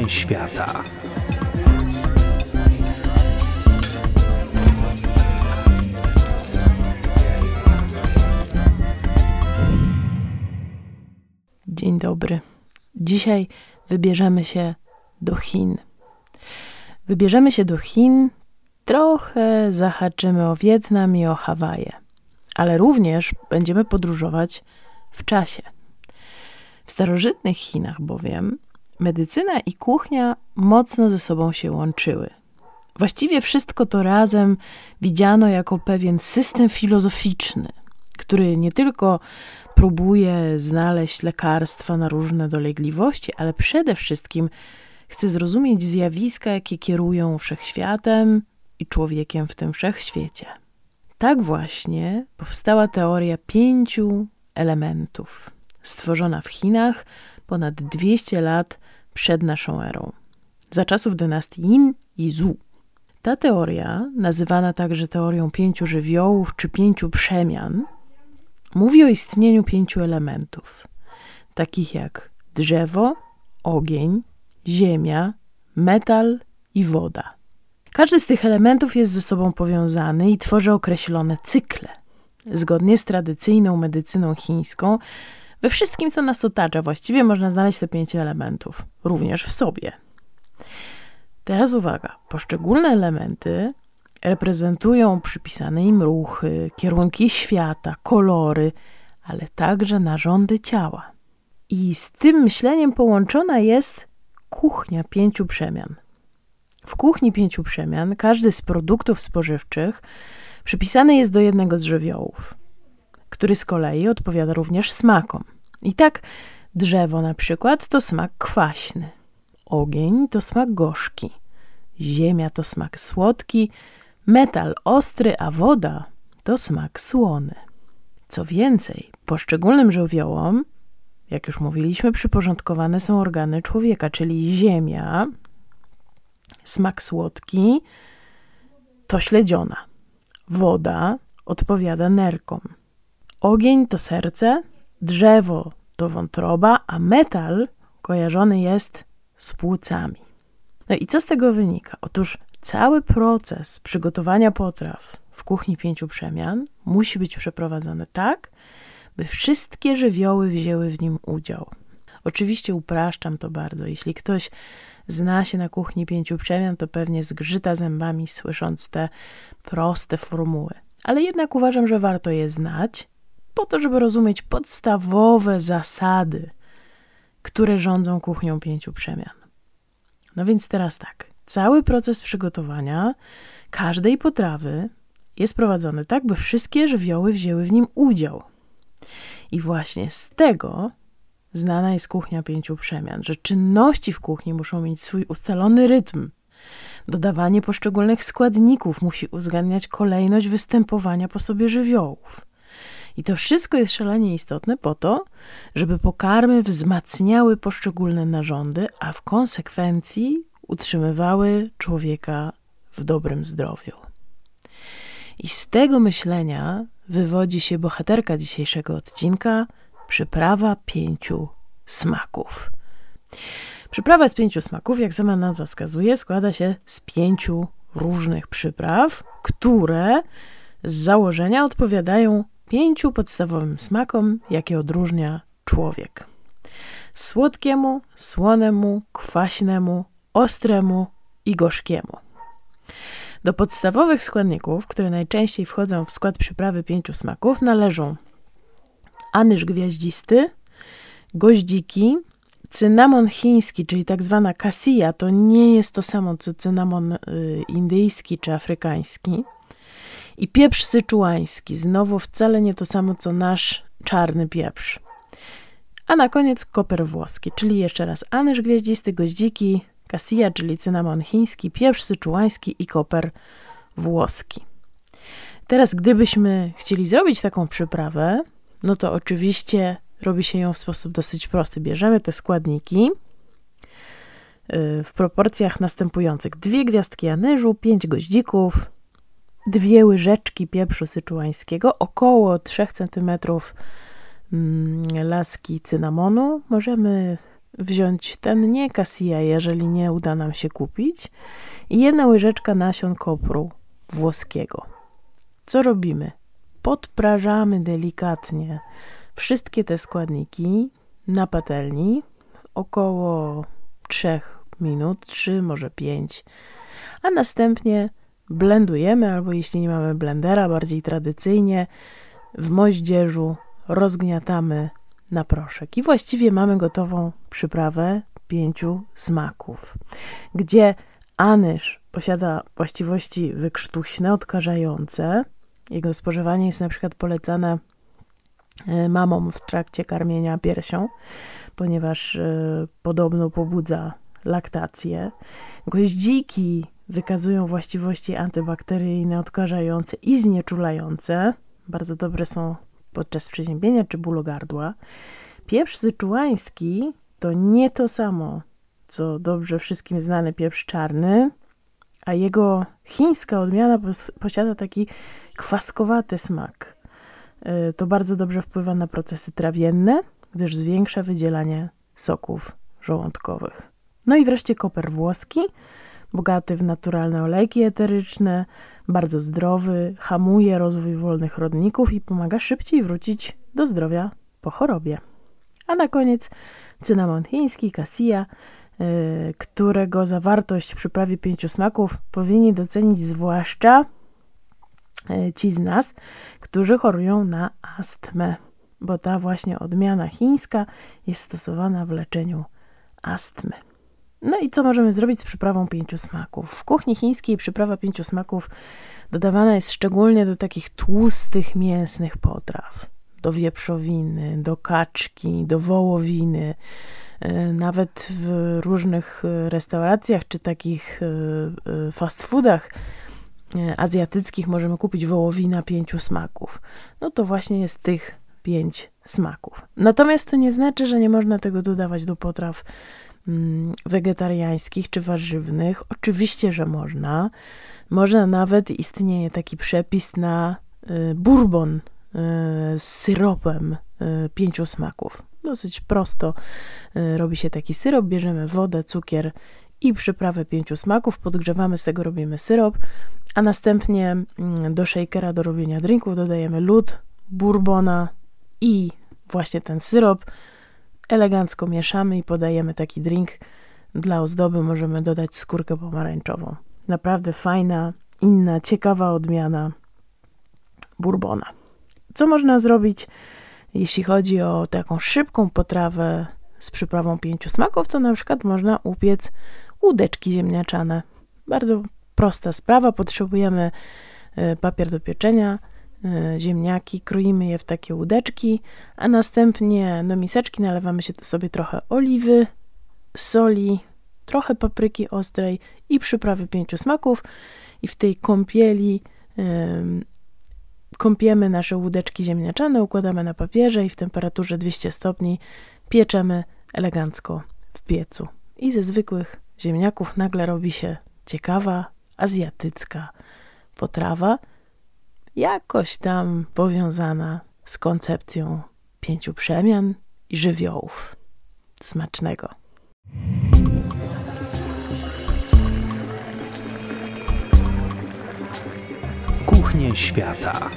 Kuchnie świata. Dzień dobry. Dzisiaj wybierzemy się do Chin. Wybierzemy się do Chin, trochę zahaczymy o Wietnam i o Hawaje, ale również będziemy podróżować w czasie. W starożytnych Chinach bowiem medycyna i kuchnia mocno ze sobą się łączyły. Właściwie wszystko to razem widziano jako pewien system filozoficzny, który nie tylko próbuje znaleźć lekarstwa na różne dolegliwości, ale przede wszystkim chce zrozumieć zjawiska, jakie kierują wszechświatem i człowiekiem w tym wszechświecie. Tak właśnie powstała teoria pięciu elementów, stworzona w Chinach ponad 200 lat przed naszą erą, za czasów dynastii Yin i Zhou. Ta teoria, nazywana także teorią pięciu żywiołów czy pięciu przemian, mówi o istnieniu pięciu elementów, takich jak drzewo, ogień, ziemia, metal i woda. Każdy z tych elementów jest ze sobą powiązany i tworzy określone cykle. Zgodnie z tradycyjną medycyną chińską, we wszystkim, co nas otacza, właściwie można znaleźć te pięć elementów, również w sobie. Teraz uwaga, poszczególne elementy reprezentują przypisane im ruchy, kierunki świata, kolory, ale także narządy ciała. I z tym myśleniem połączona jest kuchnia pięciu przemian. W kuchni pięciu przemian każdy z produktów spożywczych przypisany jest do jednego z żywiołów, który z kolei odpowiada również smakom. I tak drzewo na przykład to smak kwaśny, ogień to smak gorzki, ziemia to smak słodki, metal ostry, a woda to smak słony. Co więcej, poszczególnym żywiołom, jak już mówiliśmy, przyporządkowane są organy człowieka, czyli ziemia, smak słodki to śledziona, woda odpowiada nerkom, ogień to serce, drzewo to wątroba, a metal kojarzony jest z płucami. No i co z tego wynika? Otóż Cały proces przygotowania potraw w kuchni pięciu przemian musi być przeprowadzony tak, by wszystkie żywioły wzięły w nim udział. Oczywiście upraszczam to bardzo. Jeśli ktoś zna się na kuchni pięciu przemian, to pewnie zgrzyta zębami, słysząc te proste formuły. Ale jednak uważam, że warto je znać, po to, żeby rozumieć podstawowe zasady, które rządzą kuchnią pięciu przemian. No więc teraz tak. Cały proces przygotowania każdej potrawy jest prowadzony tak, by wszystkie żywioły wzięły w nim udział. I właśnie z tego znana jest kuchnia pięciu przemian, że czynności w kuchni muszą mieć swój ustalony rytm. Dodawanie poszczególnych składników musi uwzględniać kolejność występowania po sobie żywiołów. I to wszystko jest szalenie istotne po to, żeby pokarmy wzmacniały poszczególne narządy, a w konsekwencji utrzymywały człowieka w dobrym zdrowiu. I z tego myślenia wywodzi się bohaterka dzisiejszego odcinka przyprawa pięciu smaków. Przyprawa z pięciu smaków, jak sama nazwa wskazuje, składa się z pięciu różnych przypraw, które z założenia odpowiadają pięciu podstawowym smakom, jakie odróżnia człowiek: słodkiemu, słonemu, kwaśnemu, ostremu i gorzkiemu. Do podstawowych składników, które najczęściej wchodzą w skład przyprawy pięciu smaków, należą anyż gwiaździsty, goździki, cynamon chiński, czyli tak zwana cassia, to nie jest to samo co cynamon y, indyjski czy afrykański, i pieprz syczuański, znowu wcale nie to samo co nasz czarny pieprz. A na koniec koper włoski, czyli jeszcze raz anyż gwiaździsty, goździki, cassia, czyli cynamon chiński, pieprz syczuański i koper włoski. Teraz, gdybyśmy chcieli zrobić taką przyprawę, no to oczywiście robi się ją w sposób dosyć prosty. Bierzemy te składniki y, w proporcjach następujących: dwie gwiazdki anyżu, pięć goździków, dwie łyżeczki pieprzu syczuańskiego, około 3 cm mm, laski cynamonu. Możemy wziąć ten nie cassia, jeżeli nie uda nam się kupić, i jedna łyżeczka nasion kopru włoskiego. Co robimy? Podprażamy delikatnie wszystkie te składniki na patelni około 3 minut, 3 może 5, a następnie blendujemy, albo jeśli nie mamy blendera, bardziej tradycyjnie, w moździerzu rozgniatamy na proszek. I właściwie mamy gotową przyprawę pięciu smaków, gdzie anyż posiada właściwości wykrztuśne, odkażające. Jego spożywanie jest na przykład polecane e, mamom w trakcie karmienia piersią, ponieważ y, podobno pobudza laktację. Goździki wykazują właściwości antybakteryjne, odkażające i znieczulające. Bardzo dobre są podczas przeziębienia czy bólu gardła. Pieprz syczułański to nie to samo, co dobrze wszystkim znany pieprz czarny, a jego chińska odmiana posiada taki kwaskowaty smak. Y, to bardzo dobrze wpływa na procesy trawienne, gdyż zwiększa wydzielanie soków żołądkowych. No i wreszcie koper włoski, bogaty w naturalne olejki eteryczne, bardzo zdrowy, hamuje rozwój wolnych rodników i pomaga szybciej wrócić do zdrowia po chorobie. A na koniec cynamon chiński, cassia, yy, którego zawartość w przyprawie pięciu smaków powinni docenić zwłaszcza yy, ci z nas, którzy chorują na astmę, bo ta właśnie odmiana chińska jest stosowana w leczeniu astmy. No i co możemy zrobić z przyprawą pięciu smaków? W kuchni chińskiej przyprawa pięciu smaków dodawana jest szczególnie do takich tłustych, mięsnych potraw. Do wieprzowiny, do kaczki, do wołowiny. E, nawet w różnych e, restauracjach czy takich e, fast foodach azjatyckich możemy kupić wołowina pięciu smaków. No to właśnie jest tych pięć smaków. Natomiast to nie znaczy, że nie można tego dodawać do potraw wegetariańskich czy warzywnych? Oczywiście, że można. Można nawet, istnieje taki przepis na y, bourbon y, z syropem y, pięciu smaków. Dosyć prosto robi się taki syrop. Bierzemy wodę, cukier i przyprawę pięciu smaków, podgrzewamy, z tego robimy syrop, a następnie mm, do shakera do robienia drinków dodajemy lód, bourbona i właśnie ten syrop elegancko mieszamy i podajemy taki drink. Dla ozdoby możemy dodać skórkę pomarańczową. Naprawdę fajna, inna, ciekawa odmiana bourbona. Co można zrobić, jeśli chodzi o taką szybką potrawę z przyprawą pięciu smaków, to na przykład można upiec łódeczki ziemniaczane. Bardzo prosta sprawa. Potrzebujemy e, papier do pieczenia, ziemniaki, kroimy je w takie łódeczki, a następnie do miseczki nalewamy się sobie trochę oliwy, soli, trochę papryki ostrej i przyprawy pięciu smaków i w tej kąpieli kąpiemy nasze łódeczki ziemniaczane, układamy na papierze i w temperaturze 200 stopni pieczemy elegancko w piecu. I ze zwykłych ziemniaków nagle robi się ciekawa, azjatycka potrawa, jakoś tam powiązana z koncepcją pięciu przemian i żywiołów. Smacznego. Kuchnie świata.